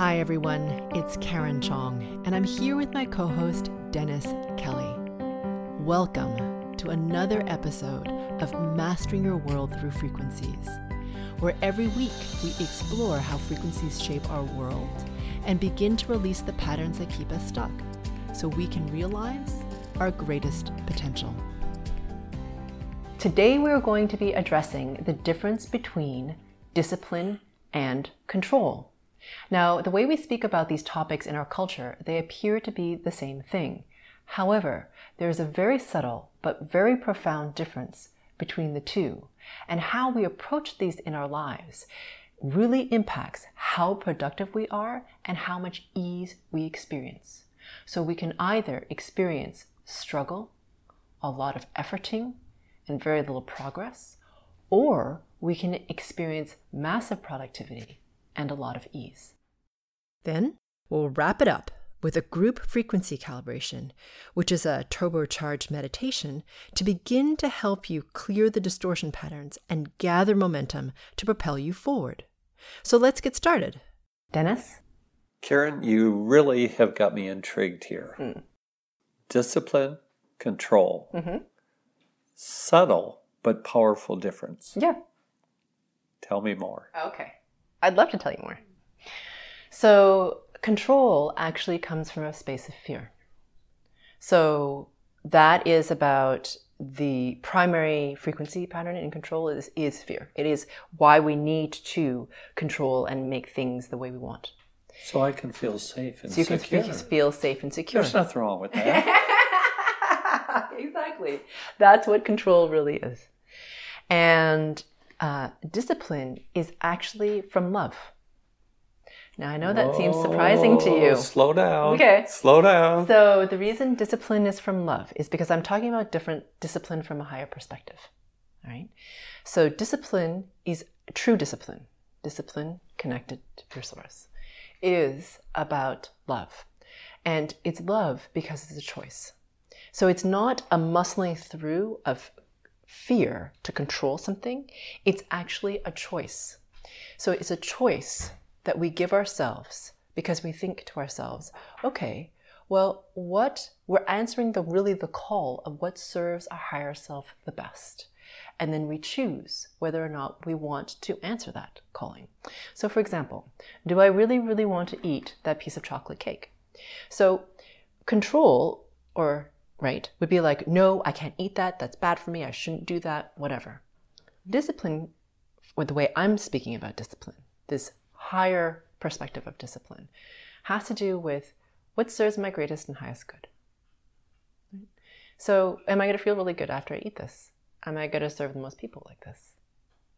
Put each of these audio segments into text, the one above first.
Hi, everyone. It's Karen Chong, and I'm here with my co host, Dennis Kelly. Welcome to another episode of Mastering Your World Through Frequencies, where every week we explore how frequencies shape our world and begin to release the patterns that keep us stuck so we can realize our greatest potential. Today, we're going to be addressing the difference between discipline and control. Now, the way we speak about these topics in our culture, they appear to be the same thing. However, there is a very subtle but very profound difference between the two, and how we approach these in our lives really impacts how productive we are and how much ease we experience. So we can either experience struggle, a lot of efforting, and very little progress, or we can experience massive productivity and a lot of ease. Then we'll wrap it up with a group frequency calibration, which is a turbocharged meditation to begin to help you clear the distortion patterns and gather momentum to propel you forward. So let's get started. Dennis? Karen, you really have got me intrigued here. Mm. Discipline, control. Mm-hmm. Subtle but powerful difference. Yeah. Tell me more. Okay. I'd love to tell you more. So, control actually comes from a space of fear. So, that is about the primary frequency pattern in control is, is fear. It is why we need to control and make things the way we want. So I can feel safe and secure. so you secure. can feel safe and secure. There's nothing wrong with that. exactly. That's what control really is. And uh, discipline is actually from love. Now, I know that Whoa, seems surprising to you. Slow down. Okay. Slow down. So, the reason discipline is from love is because I'm talking about different discipline from a higher perspective. All right. So, discipline is true discipline, discipline connected to your source, is about love. And it's love because it's a choice. So, it's not a muscling through of fear to control something, it's actually a choice. So it's a choice that we give ourselves because we think to ourselves, okay, well, what we're answering the really the call of what serves our higher self the best. And then we choose whether or not we want to answer that calling. So, for example, do I really, really want to eat that piece of chocolate cake? So, control or right, would be like, no, I can't eat that. That's bad for me. I shouldn't do that, whatever. Discipline, or the way I'm speaking about discipline, this higher perspective of discipline, has to do with what serves my greatest and highest good. So, am I going to feel really good after I eat this? Am I going to serve the most people like this?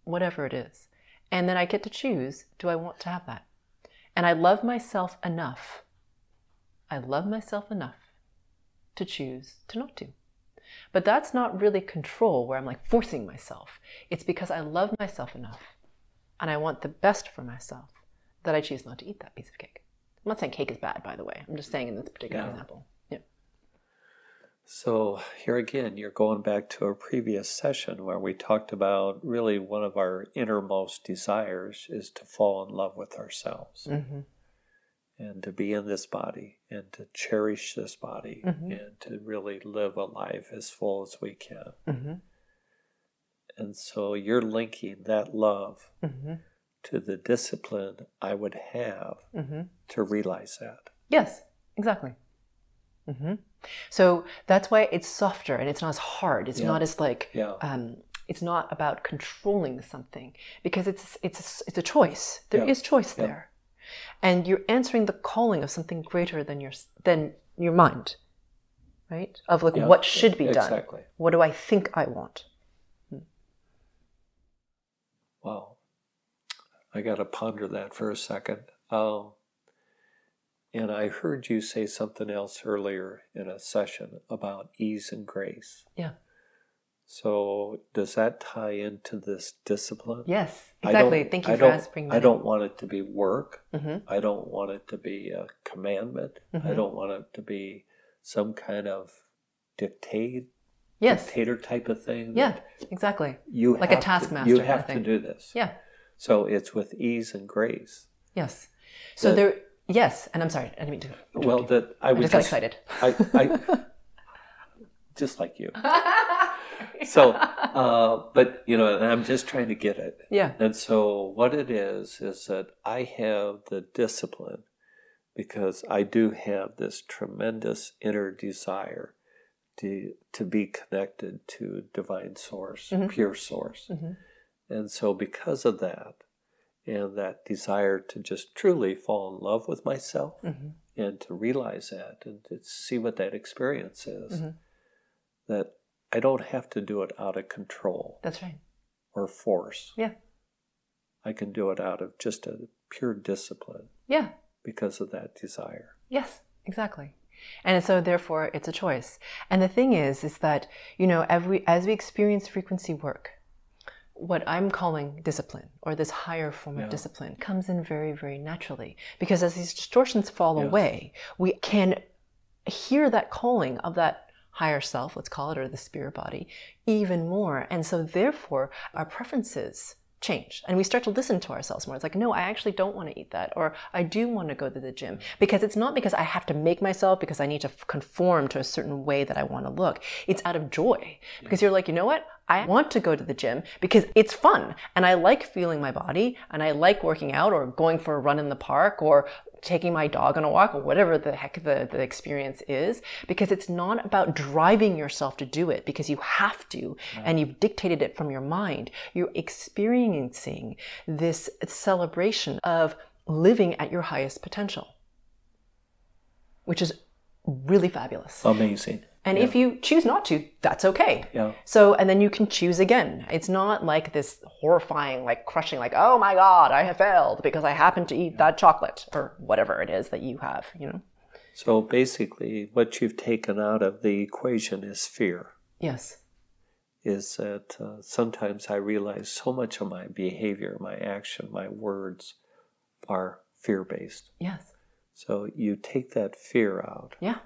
Whatever it is. And then I get to choose do I want to have that? And I love myself enough. I love myself enough to choose to not do. But that's not really control where I'm like forcing myself. It's because I love myself enough and I want the best for myself that I choose not to eat that piece of cake. I'm not saying cake is bad, by the way. I'm just saying in this particular yeah. example. Yeah. So here again, you're going back to a previous session where we talked about really one of our innermost desires is to fall in love with ourselves. Mm-hmm and to be in this body and to cherish this body mm-hmm. and to really live a life as full as we can. Mm-hmm. And so you're linking that love mm-hmm. to the discipline I would have mm-hmm. to realize that. Yes, exactly. Mm-hmm. So that's why it's softer and it's not as hard. It's yeah. not as like, yeah. um, it's not about controlling something because it's it's a, it's a choice. There yeah. is choice there and you're answering the calling of something greater than your than your mind right? Of like yeah, what should be done. exactly. what do i think i want? Hmm. wow. I got to ponder that for a second. Um, and i heard you say something else earlier in a session about ease and grace. Yeah so does that tie into this discipline? Yes, exactly. Thank you I for asking. I don't want it to be work. Mm-hmm. I don't want it to be a commandment. Mm-hmm. I don't want it to be some kind of dictate yes. dictator type of thing. Yeah, exactly. You like a taskmaster. You have to do this. Yeah. So it's with ease and grace. Yes. So there Yes, and I'm sorry, I didn't mean to. Well, that I I was just got excited. I, I just like you. So, uh, but you know, and I'm just trying to get it. Yeah. And so, what it is is that I have the discipline because I do have this tremendous inner desire to to be connected to divine source, Mhm. pure source. Mhm. And so, because of that, and that desire to just truly fall in love with myself hmm and to realize that and to see what that experience is, Mhm. that I don't have to do it out of control That's right. or force. Yeah. I can do it out of just a pure discipline Yeah. because of that desire. Yes, exactly. And so therefore it's a choice. And the thing is is that, you know, every as we experience frequency work, what I'm calling discipline or this higher form Yeah. of discipline comes in very, very naturally. Because as these distortions fall Yes. away, we can hear that calling of that higher self, let's call it, or the spirit body, even more. And so therefore our preferences change and we start to listen to ourselves more. It's like, no, I actually don't want to eat that, or I do want to go to the gym because it's not because I have to make myself because I need to conform to a certain way that I want to look. It's out of joy because you're like, you know what? I want to go to the gym because it's fun and I like feeling my body and I like working out or going for a run in the park or taking my dog on a walk or whatever the heck the, the experience is because it's not about driving yourself to do it because you have to and you've dictated it from your mind. You're experiencing this celebration of living at your highest potential, which is really fabulous. Amazing. And if you choose not to, that's okay. Yeah. So, and then you can choose again. It's not like this horrifying, like crushing, like, oh my God, I have failed because I happened to eat that chocolate or whatever it is that you have, you know? So basically, what you've taken out of the equation is fear. Yes. Is that uh, sometimes I realize so much of my behavior, my action, my words are fear based. Yes. So you take that fear out, Yeah.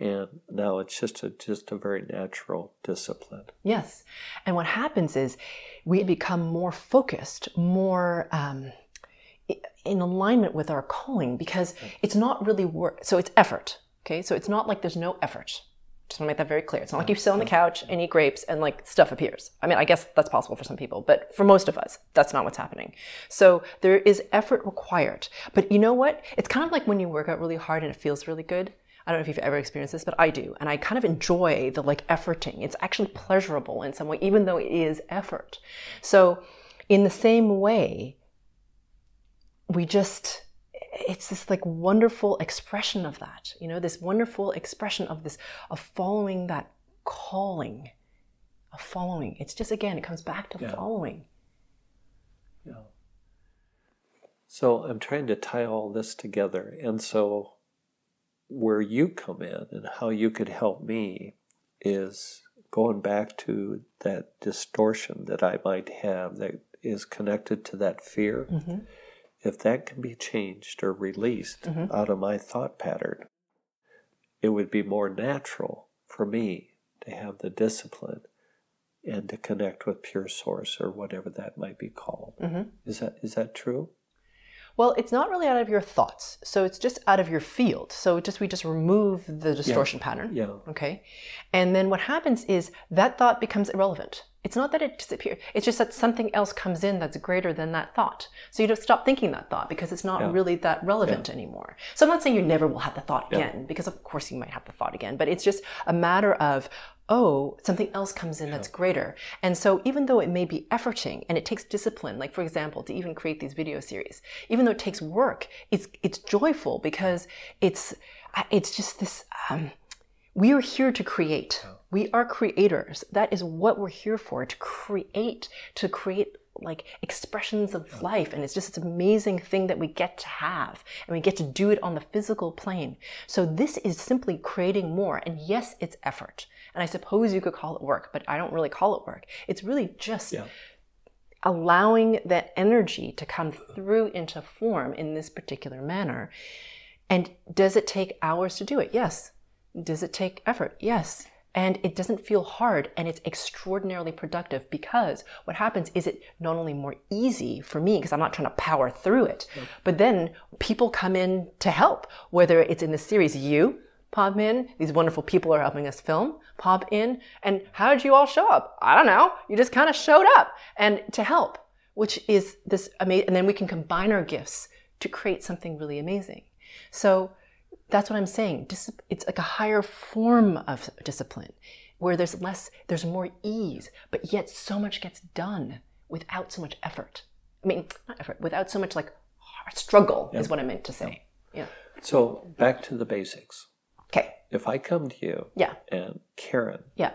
And now it's just a just a very natural discipline. Yes. And what happens is we become more focused, more um, in alignment with our calling because it's not really work. So it's effort. Okay. So it's not like there's no effort. Just want to make that very clear. It's not like you sit on the couch and eat grapes and like stuff appears. I mean, I guess that's possible for some people, but for most of us, that's not what's happening. So there is effort required. But you know what? It's kind of like when you work out really hard and it feels really good. I don't know if you've ever experienced this, but I do. And I kind of enjoy the like efforting. It's actually pleasurable in some way, even though it is effort. So, in the same way, we just, it's this like wonderful expression of that, you know, this wonderful expression of this, of following that calling, of following. It's just, again, it comes back to Yeah. following. Yeah. So I'm trying to tie all this together. And so where you come in and how you could help me is going back to that distortion that I might have that is connected to that fear. Mm-hmm. If that can be changed or released Mhm. out of my thought pattern, it would be more natural for me to have the discipline and to connect with pure source or whatever that might be called. Mm-hmm. Is that is that true? Well, it's not really out of your thoughts. So it's just out of your field. So just we just remove the distortion pattern. Yeah. Okay. And then what happens is that thought becomes irrelevant. It's not that it disappears. It's just that something else comes in that's greater than that thought. So you just stop thinking that thought because it's not Yeah. really that relevant anymore. So I'm not saying you never will have the thought Yeah. again, because of course you might have the thought again, but it's just a matter of, oh, something else comes in that's greater. And so even though it may be efforting and it takes discipline, like for example, to even create these video series, even though it takes work, it's it's joyful because it's it's just this um, we are here to create. We are creators. That is what we're here for to create, to create like expressions of life. And it's just this amazing thing that we get to have. And we get to do it on the physical plane. So this is simply creating more. And yes, it's effort. And I suppose you could call it work, but I don't really call it work. It's really just Yeah. allowing that energy to come through into form in this particular manner. And does it take hours to do it? Yes. Does it take effort? Yes. and it doesn't feel hard and it's extraordinarily productive because what happens is it not only more easy for me because I'm not trying to power through it, but then people come in to help, whether it's in the series you pop in, these wonderful people are helping us film, pop in, and how did you all show up? I don't know. You just kind of showed up and to help, which is this amazing, and then we can combine our gifts to create something really amazing. So that's what I'm saying. Dis- it's like a higher form of discipline where there's less, there's more ease, but yet so much gets done without so much effort. I mean, not effort, without so much like struggle is what I meant to say. Yeah. So back to the basics. If I come to you Yeah. and Karen, Yeah.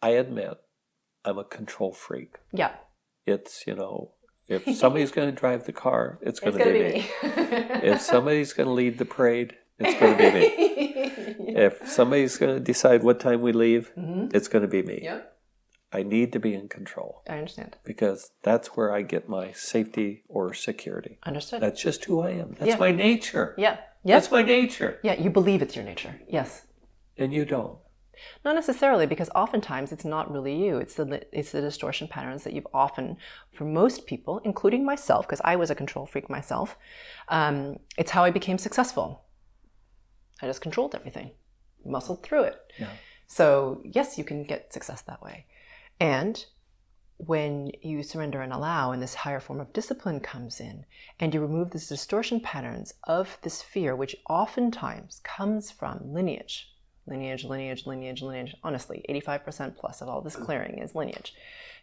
I admit I'm a control freak. Yeah. It's, you know, if somebody's going to drive the car, it's going to be, be me. me. if somebody's going to lead the parade, it's going to be me. If somebody's going to decide what time we leave, mm-hmm. it's going to be me. yeah. I need to be in control I understand. because that's where I get my safety or security. Understood. That's just who I am. That's Yeah. my nature. yeah. That's my nature. Yeah. You believe it's your nature. Yes. And you don't. Not necessarily, because oftentimes it's not really you. It's the it's the distortion patterns that you've often, for most people, including myself, because I was a control freak myself. Um, it's how I became successful. I just controlled everything, muscled through it. Yeah. So yes, you can get success that way, and when you surrender and allow, and this higher form of discipline comes in, and you remove these distortion patterns of this fear, which oftentimes comes from lineage lineage, lineage, lineage, lineage. Honestly, 85% plus of all this mm. clearing is lineage.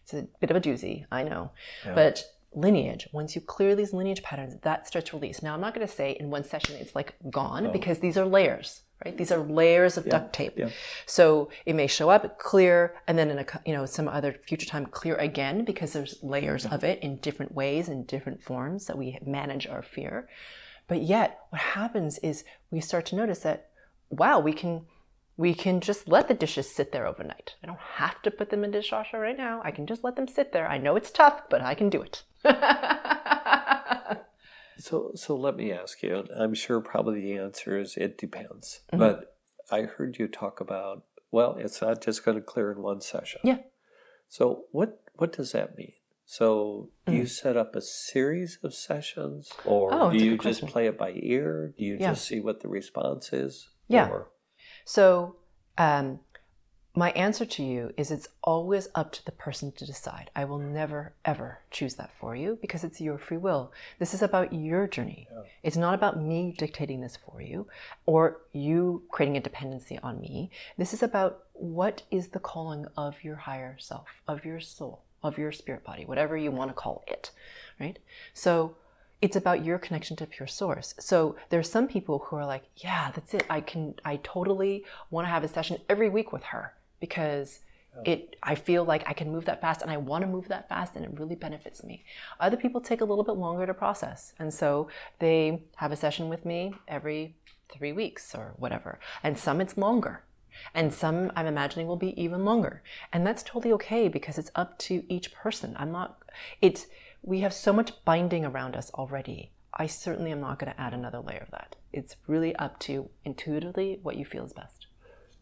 It's a bit of a doozy, I know. But lineage, once you clear these lineage patterns, that starts to release. Now, I'm not going to say in one session it's like gone oh. because these are layers, right? These are layers of duct tape. yeah. So it may show up clear and then in a you know some other future time clear again because there's layers of it in different ways in different forms that we manage our fear. But yet what happens is we start to notice that wow, we can we can just let the dishes sit there overnight. I don't have to put them in the dishwasher right now. I can just let them sit there. I know it's tough, but I can do it. So, so let me ask you. I'm sure probably the answer is it depends. Mm-hmm. But I heard you talk about well, it's not just going to clear in one session. Yeah. So what what does that mean? So do Mm. you set up a series of sessions, or Oh, do you just play it by ear? Do you Yeah. just see what the response is? Yeah. Or- So, um, my answer to you is it's always up to the person to decide. I will never, ever choose that for you because it's your free will. This is about your journey. It's not about me dictating this for you or you creating a dependency on me. This is about what is the calling of your higher self, of your soul, of your spirit body, whatever you want to call it, right? So, it's about your connection to pure source. So there's some people who are like, yeah, that's it. I can I totally want to have a session every week with her because it I feel like I can move that fast and I want to move that fast and it really benefits me. Other people take a little bit longer to process. And so they have a session with me every 3 weeks or whatever. And some it's longer. And some I'm imagining will be even longer. And that's totally okay because it's up to each person. I'm not it's we have so much binding around us already. I certainly am not going to add another layer of that. It's really up to intuitively what you feel is best.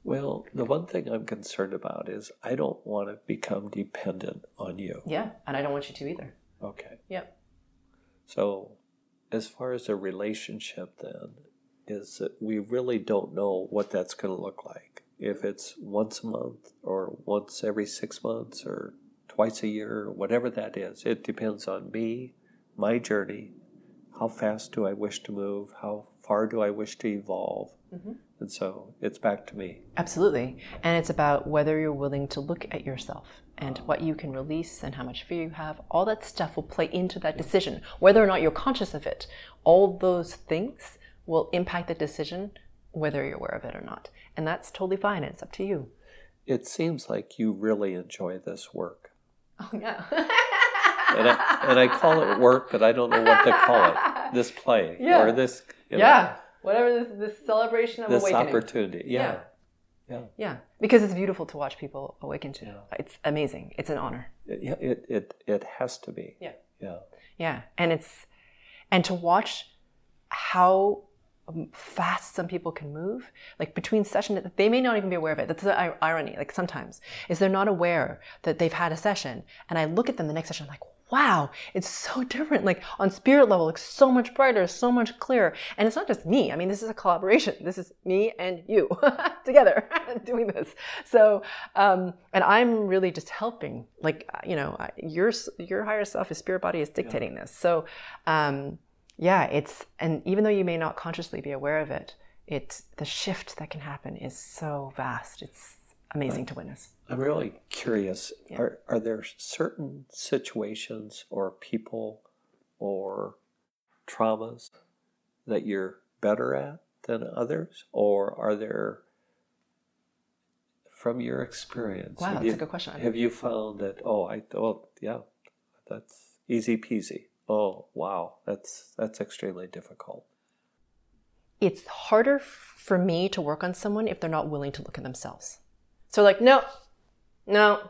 Well, the one thing I'm concerned about is I don't want to become dependent on you. Yeah, and I don't want you to either. Okay. Yep. So, as far as a relationship, then, is that we really don't know what that's going to look like. If it's once a month, or once every six months, or twice a year, or whatever that is, it depends on me, my journey, how fast do I wish to move, how far do I wish to evolve. Mm-hmm. And so it's back to me. Absolutely. And it's about whether you're willing to look at yourself and what you can release and how much fear you have. All that stuff will play into that decision. Whether or not you're conscious of it, all those things will impact the decision, whether you're aware of it or not. And that's totally fine. It's up to you. It seems like you really enjoy this work. Oh, yeah. And I, and I call it work, but I don't know what to call it. This play Yeah. or this, you know, yeah. Whatever this, this celebration of awakening. this awakening. opportunity. Yeah. Yeah. Yeah. Because it's beautiful to watch people awaken to. It's amazing. It's an honor. It, it, it, it has to be. Yeah. Yeah. Yeah, and it's and to watch how fast some people can move like between session they may not even be aware of it that's the irony like sometimes is they're not aware that they've had a session and i look at them the next session I'm like wow it's so different like on spirit level like so much brighter so much clearer and it's not just me i mean this is a collaboration this is me and you together doing this so um and i'm really just helping like you know your your higher self your spirit body is dictating yeah. this so um yeah, it's and even though you may not consciously be aware of it, it the shift that can happen is so vast. It's amazing to witness. I'm really curious. Yeah. Are are there certain situations or people or traumas that you're better at than others, or are there from your experience? Wow, that's you, a good question. Have you found that? Oh, I oh yeah, that's easy peasy. Oh, wow. That's that's extremely difficult. It's harder for me to work on someone if they're not willing to look at themselves. So like, no, no,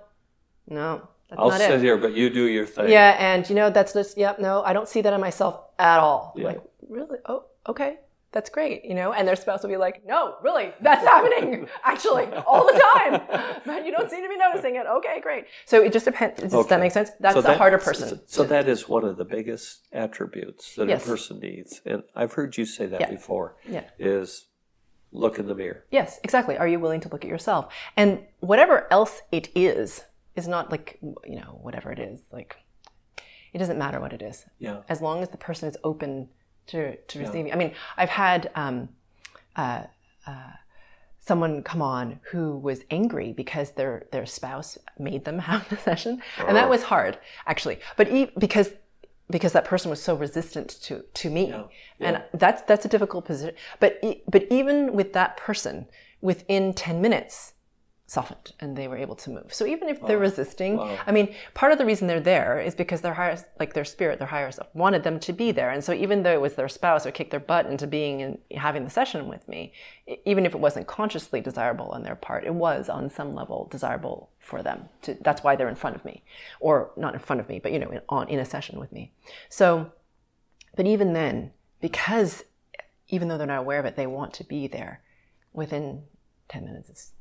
no. I'll sit it. here, but you do your thing. Yeah, and you know that's just yep. Yeah, no, I don't see that in myself at all. Yeah. Like, really? Oh, okay that's great, you know, and their spouse will be like, no, really, that's happening actually all the time, but you don't seem to be noticing it. Okay, great. So it just depends. Does okay. that make sense? That's so the that, harder person. So, so, that is one of the biggest attributes that yes. a person needs. And I've heard you say that yeah. before. Yeah. Is look in the mirror. Yes, exactly. Are you willing to look at yourself? And whatever else it is, is not like, you know, whatever it is, like, it doesn't matter what it is. Yeah. As long as the person is open to, to receiving. Yeah. I mean, I've had um, uh, uh, someone come on who was angry because their their spouse made them have the session, oh. and that oh. was hard actually. But e- because because that person was so resistant to to me, yeah. Yeah. and that's that's a difficult position. But but even with that person, within ten minutes, softened and they were able to move. So even if they're resisting, wow. I mean, part of the reason they're there is because their higher, like their spirit, their higher self wanted them to be there. And so even though it was their spouse who kicked their butt into being and having the session with me, even if it wasn't consciously desirable on their part, it was on some level desirable for them. To, that's why they're in front of me, or not in front of me, but you know, in, on in a session with me. So, but even then, because even though they're not aware of it, they want to be there. Within ten minutes, it's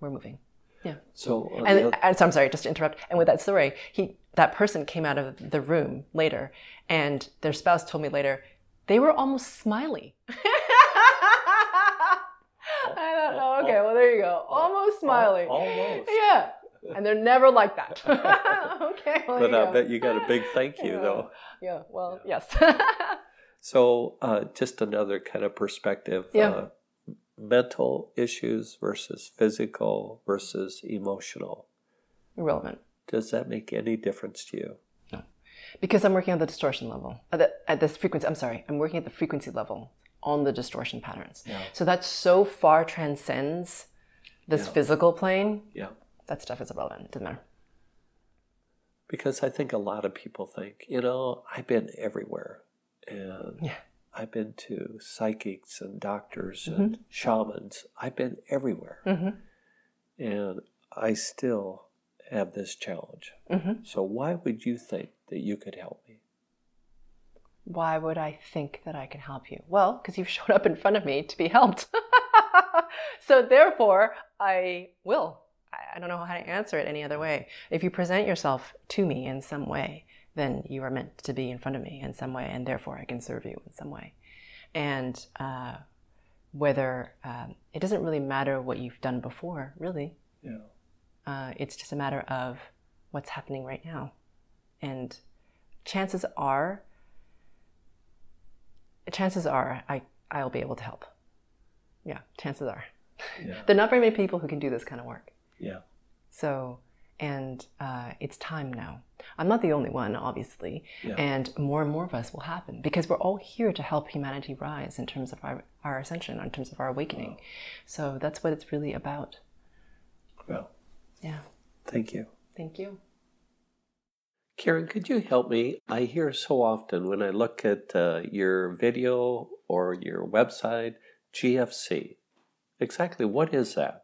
we're moving. Yeah. So, uh, and, and so I'm sorry, just to interrupt. And with that story, he that person came out of the room later, and their spouse told me later they were almost smiley. I don't know. Okay, well there you go. Almost smiley. Almost. Yeah. And they're never like that. okay. Well, but I bet you got a big thank you, yeah. though. Yeah. Well, yeah. yes. so, uh, just another kind of perspective. Yeah. Uh, mental issues versus physical versus emotional? Irrelevant. Does that make any difference to you? No. Because I'm working on the distortion level, at, the, at this frequency, I'm sorry, I'm working at the frequency level on the distortion patterns. Yeah. So that so far transcends this yeah. physical plane. Yeah. That stuff is irrelevant. It doesn't matter. Because I think a lot of people think, you know, I've been everywhere. And yeah. I've been to psychics and doctors mm-hmm. and shamans. I've been everywhere. Mm-hmm. And I still have this challenge. Mm-hmm. So, why would you think that you could help me? Why would I think that I can help you? Well, because you've showed up in front of me to be helped. so, therefore, I will. I don't know how to answer it any other way. If you present yourself to me in some way, then you are meant to be in front of me in some way, and therefore I can serve you in some way. And uh, whether um, it doesn't really matter what you've done before, really. Yeah. Uh, it's just a matter of what's happening right now. And chances are, chances are I, I'll be able to help. Yeah, chances are. Yeah. there are not very many people who can do this kind of work. Yeah. So and uh, it's time now. I'm not the only one, obviously, yeah. and more and more of us will happen because we're all here to help humanity rise in terms of our, our ascension, in terms of our awakening. Wow. So that's what it's really about. Well, yeah. Thank you. Thank you. Karen, could you help me? I hear so often when I look at uh, your video or your website, GFC. Exactly what is that?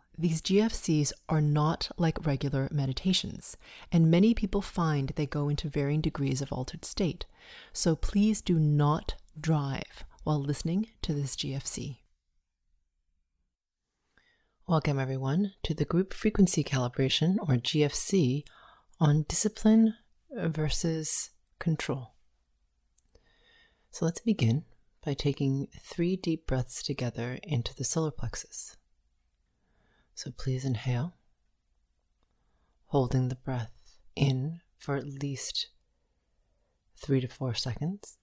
these GFCs are not like regular meditations, and many people find they go into varying degrees of altered state. So please do not drive while listening to this GFC. Welcome, everyone, to the group frequency calibration, or GFC, on discipline versus control. So let's begin by taking three deep breaths together into the solar plexus. So please inhale, holding the breath in for at least three to four seconds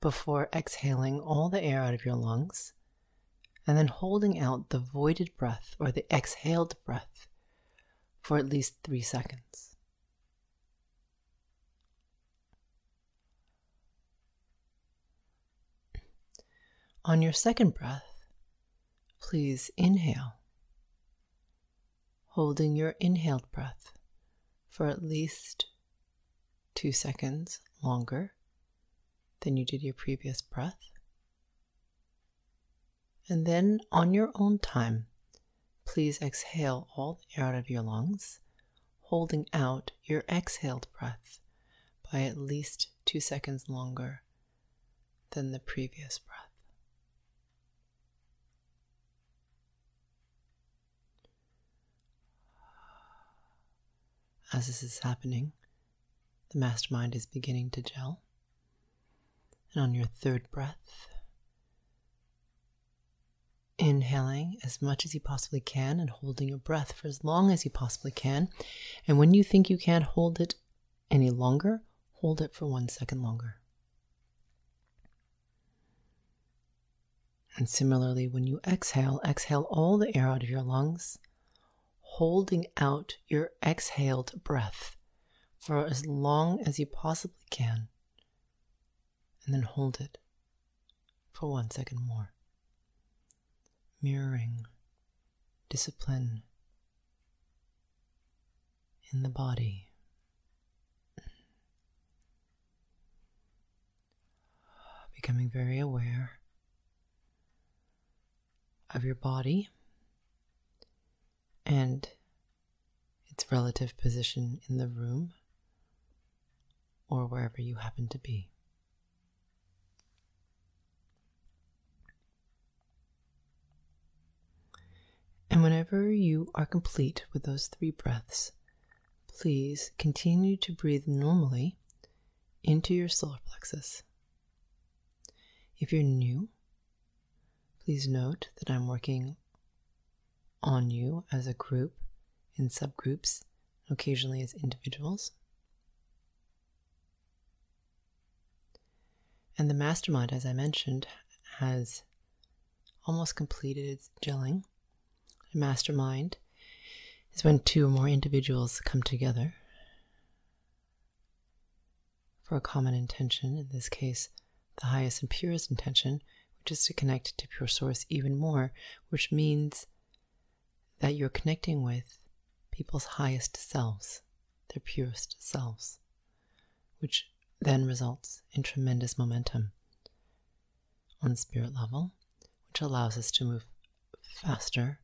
before exhaling all the air out of your lungs and then holding out the voided breath or the exhaled breath for at least three seconds. On your second breath, please inhale holding your inhaled breath for at least two seconds longer than you did your previous breath. And then, on your own time, please exhale all the air out of your lungs, holding out your exhaled breath by at least two seconds longer than the previous breath. As this is happening, the mastermind is beginning to gel. And on your third breath, inhaling as much as you possibly can and holding your breath for as long as you possibly can. And when you think you can't hold it any longer, hold it for one second longer. And similarly, when you exhale, exhale all the air out of your lungs holding out your exhaled breath for as long as you possibly can, and then hold it for one second more. Mirroring discipline in the body. Becoming very aware of your body and its relative position in the room or wherever you happen to be. And whenever you are complete with those three breaths, please continue to breathe normally into your solar plexus. If you're new, please note that I'm working on you as a group, in subgroups, occasionally as individuals. And the mastermind, as I mentioned, has almost completed its gelling. A mastermind is when two or more individuals come together for a common intention, in this case, the highest and purest intention, which is to connect to pure source even more, which means that you're connecting with people's highest selves, their purest selves, which then results in tremendous momentum on the spirit level, which allows us to move faster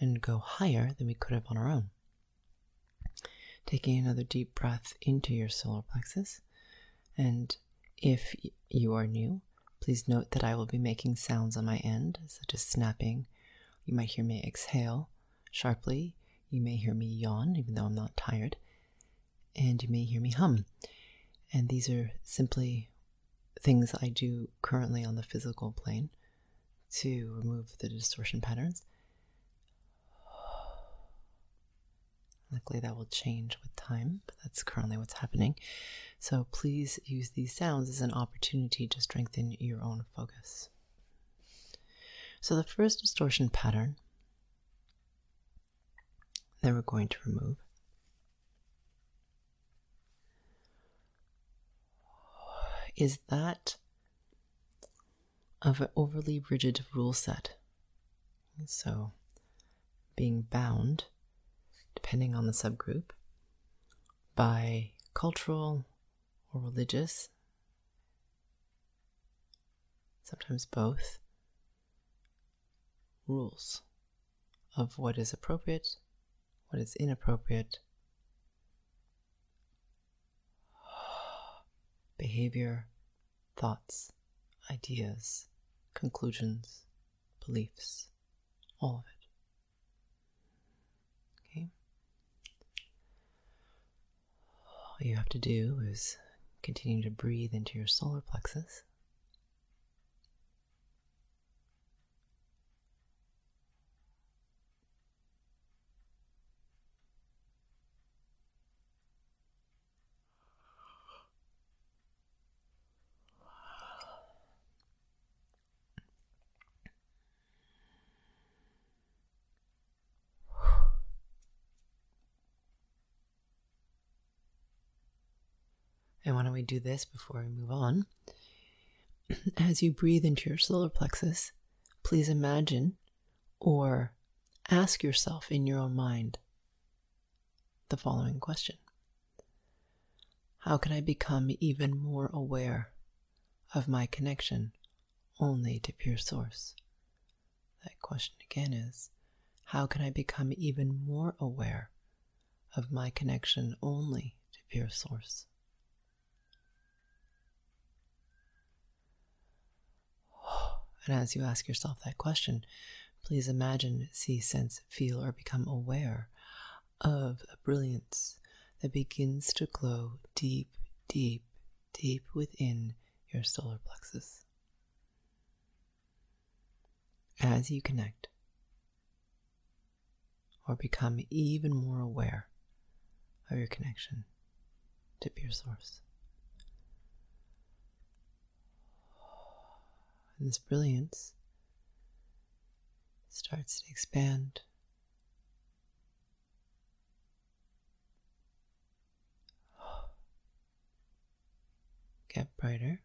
and go higher than we could have on our own. Taking another deep breath into your solar plexus. And if you are new, please note that I will be making sounds on my end, such as snapping. You might hear me exhale sharply. You may hear me yawn, even though I'm not tired. And you may hear me hum. And these are simply things I do currently on the physical plane to remove the distortion patterns. Likely that will change with time, but that's currently what's happening. So please use these sounds as an opportunity to strengthen your own focus. So the first distortion pattern that we're going to remove is that of an overly rigid rule set. So, being bound, depending on the subgroup, by cultural or religious, sometimes both, rules of what is appropriate, what is inappropriate, behavior, thoughts, ideas, conclusions, beliefs, all of it. Okay? All you have to do is continue to breathe into your solar plexus. Do this before we move on? As you breathe into your solar plexus, please imagine or ask yourself in your own mind the following question How can I become even more aware of my connection only to pure source? That question again is How can I become even more aware of my connection only to pure source? And as you ask yourself that question, please imagine, see, sense, feel, or become aware of a brilliance that begins to glow deep, deep, deep within your solar plexus. As you connect or become even more aware of your connection to pure source. And this brilliance starts to expand. Get brighter.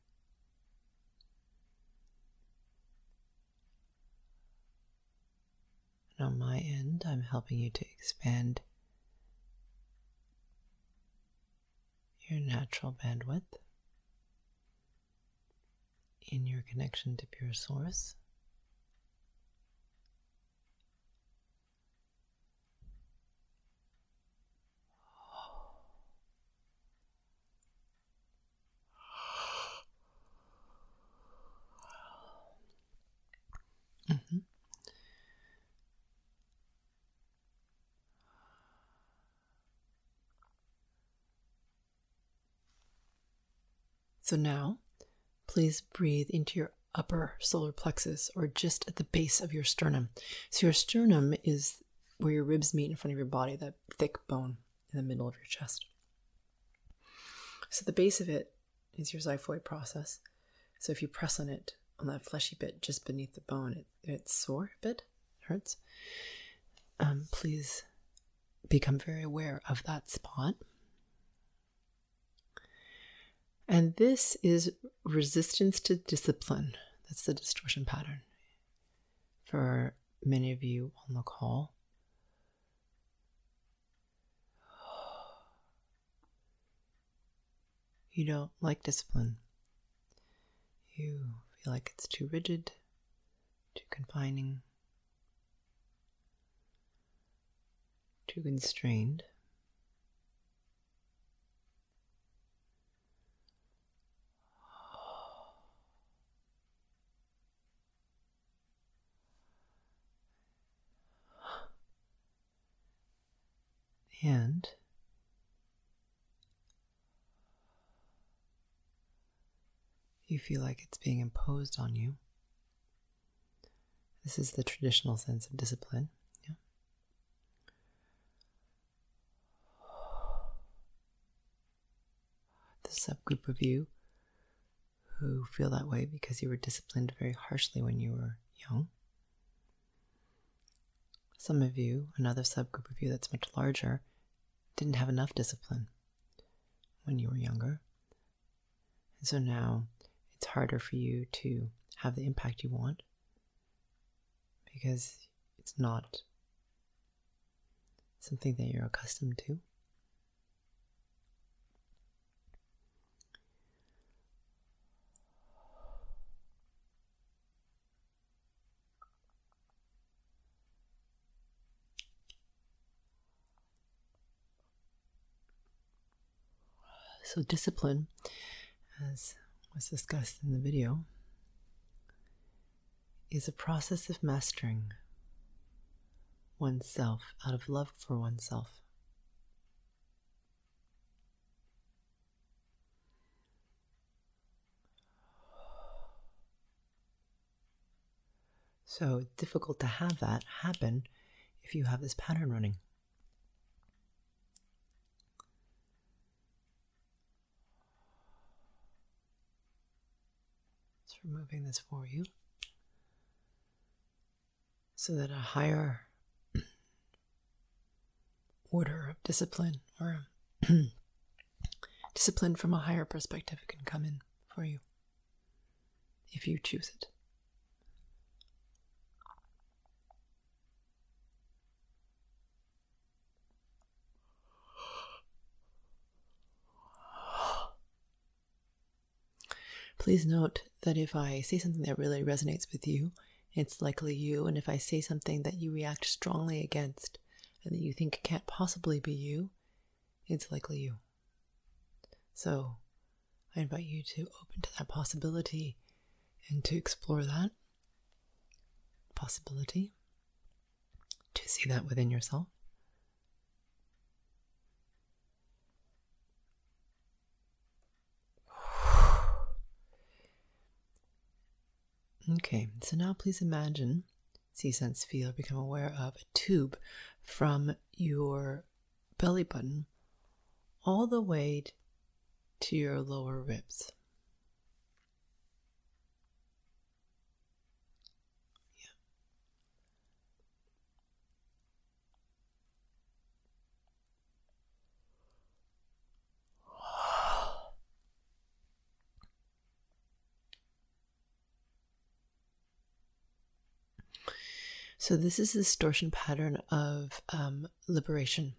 And on my end, I'm helping you to expand your natural bandwidth in your connection to pure source. Mm-hmm. So now please breathe into your upper solar plexus or just at the base of your sternum. So, your sternum is where your ribs meet in front of your body, that thick bone in the middle of your chest. So, the base of it is your xiphoid process. So, if you press on it, on that fleshy bit just beneath the bone, it, it's sore a bit, it hurts. Um, please become very aware of that spot and this is resistance to discipline. That's the distortion pattern. For many of you on the call, you don't like discipline. You feel like it's too rigid, too confining, too constrained. you feel like it's being imposed on you. This is the traditional sense of discipline. Yeah? The subgroup of you who feel that way because you were disciplined very harshly when you were young. Some of you, another subgroup of you that's much larger, didn't have enough discipline when you were younger. And so now it's harder for you to have the impact you want because it's not something that you're accustomed to. So, discipline, as was discussed in the video, is a process of mastering oneself out of love for oneself. So, difficult to have that happen if you have this pattern running. Removing this for you so that a higher order of discipline or um, discipline from a higher perspective can come in for you if you choose it. Please note that if I say something that really resonates with you, it's likely you. And if I say something that you react strongly against and that you think can't possibly be you, it's likely you. So I invite you to open to that possibility and to explore that possibility, to see that within yourself. Okay, so now please imagine, see, sense, feel, become aware of a tube from your belly button all the way to your lower ribs. So, this is the distortion pattern of um, liberation.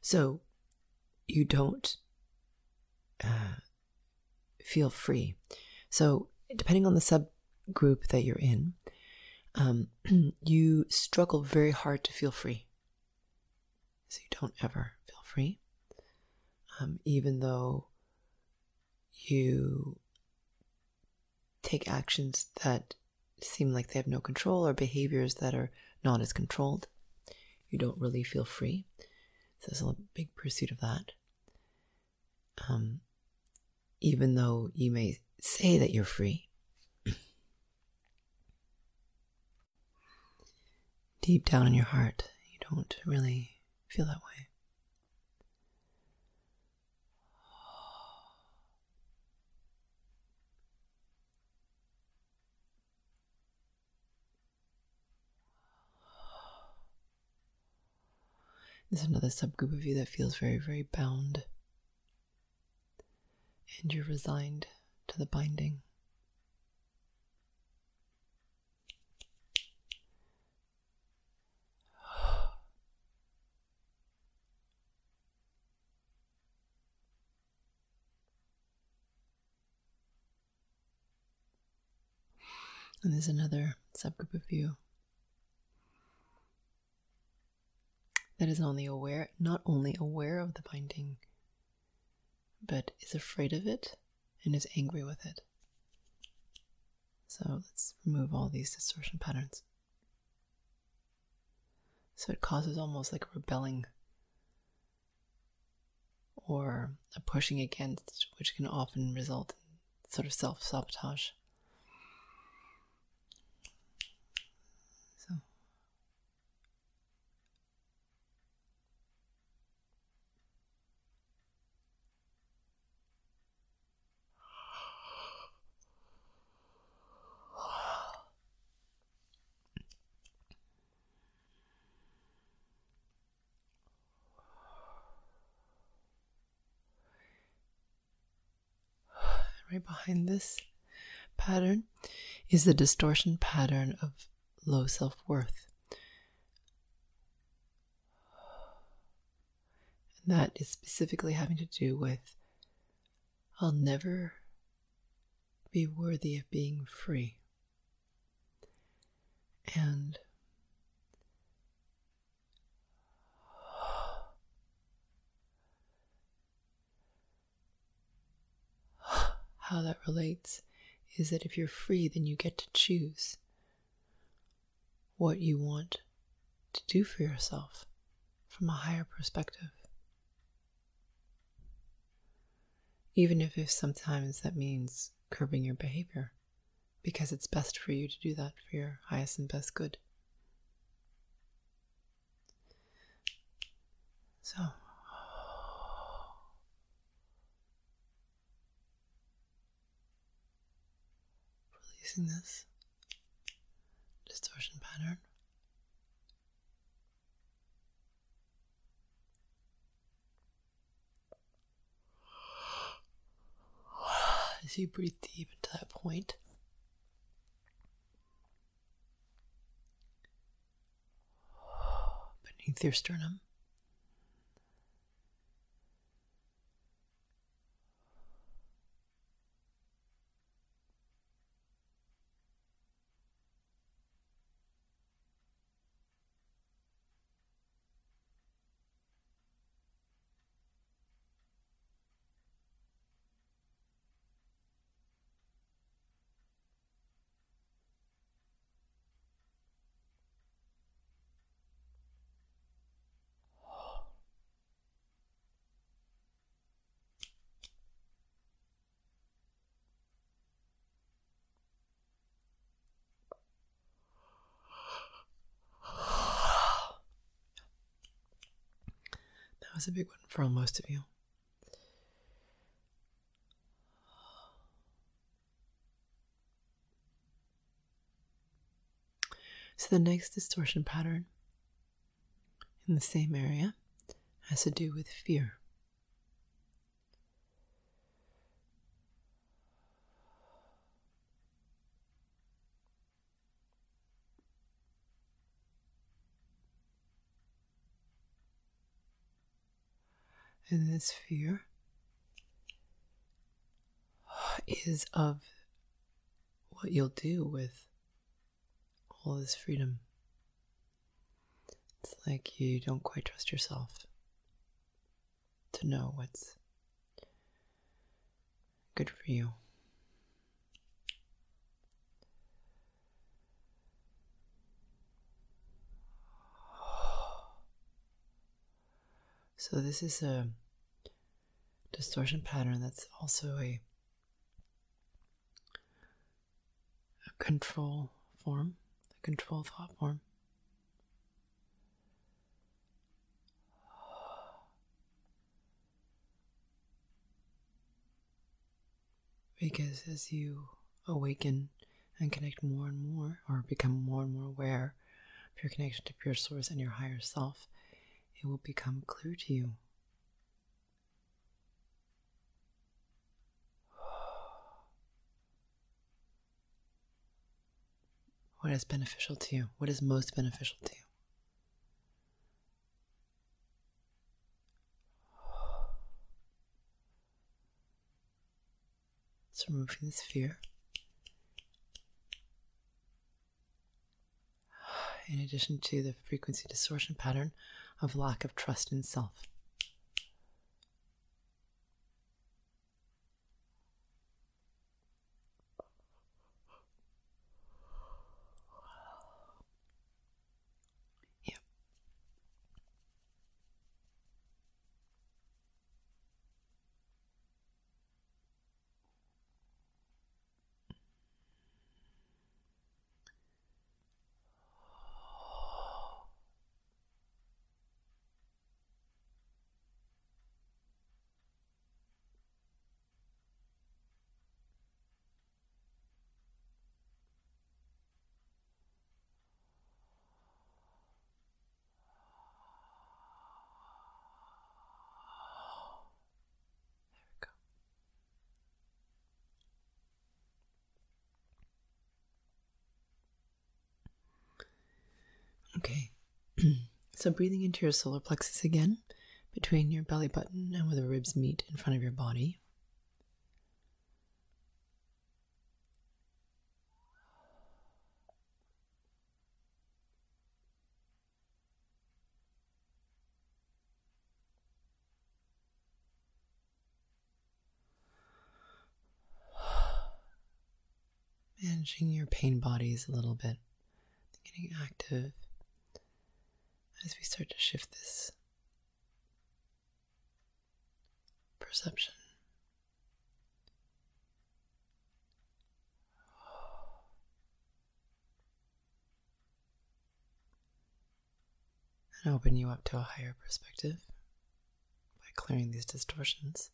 So, you don't uh, feel free. So, depending on the subgroup that you're in, um, you struggle very hard to feel free. So, you don't ever feel free, um, even though you take actions that seem like they have no control or behaviors that are not as controlled. You don't really feel free. So there's a big pursuit of that. Um, even though you may say that you're free, deep down in your heart, you don't really feel that way. There's another subgroup of you that feels very, very bound. And you're resigned to the binding. And there's another subgroup of you that is only aware, not only aware of the binding, but is afraid of it and is angry with it. So let's remove all these distortion patterns. So it causes almost like a rebelling or a pushing against, which can often result in sort of self behind this pattern is the distortion pattern of low self worth. And that is specifically having to do with I'll never be worthy of being free. And how that relates is that if you're free, then you get to choose what you want to do for yourself from a higher perspective. Even if, if sometimes that means curbing your behavior, because it's best for you to do that for your highest and best good. So, releasing this distortion pattern. As you breathe deep into that point, beneath your sternum. Was a big one for most of you. So the next distortion pattern in the same area has to do with fear. And this fear is of what you'll do with all this freedom. It's like you don't quite trust yourself to know what's good for you. So this is a distortion pattern that's also a, a control form, a control thought form. Because as you awaken and connect more and more, or become more and more aware of your connection to pure source and your higher self, it will become clear to you. What is beneficial to you? What is most beneficial to you? So, removing this fear. In addition to the frequency distortion pattern of lack of trust in self. Okay. so breathing into your solar plexus again, between your belly button and where the ribs meet in front of your body. managing your pain bodies a little bit, getting active as we start to shift this perception. And open you up to a higher perspective by clearing these distortions.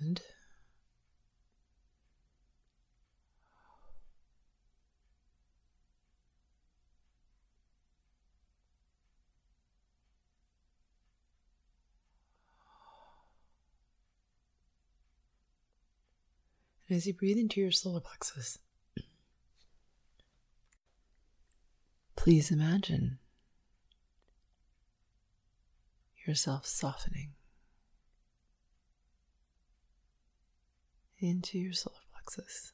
Good. And as you breathe into your solar plexus, please imagine yourself softening. Into your solar plexus.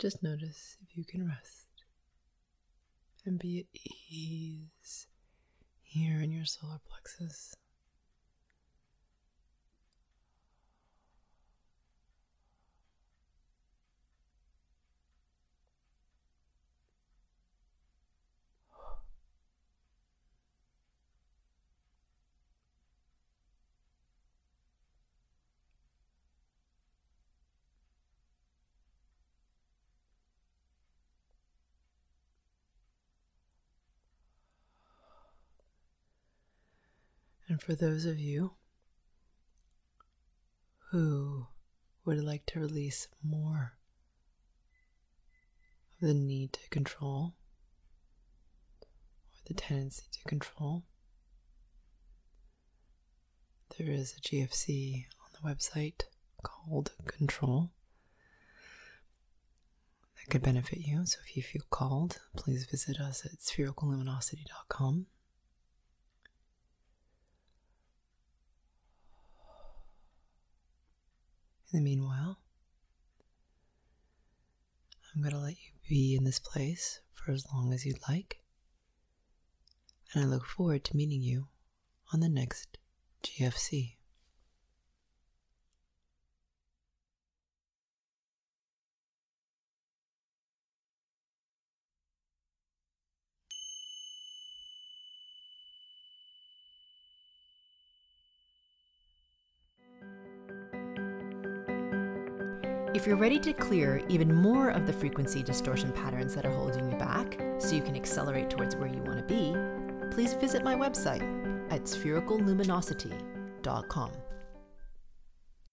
Just notice if you can rest and be at ease here in your solar plexus. And for those of you who would like to release more of the need to control or the tendency to control, there is a GFC on the website called Control that could benefit you. So if you feel called, please visit us at sphericalluminosity.com. In the meanwhile, I'm going to let you be in this place for as long as you'd like. And I look forward to meeting you on the next GFC. If you're ready to clear even more of the frequency distortion patterns that are holding you back so you can accelerate towards where you want to be, please visit my website at sphericalluminosity.com.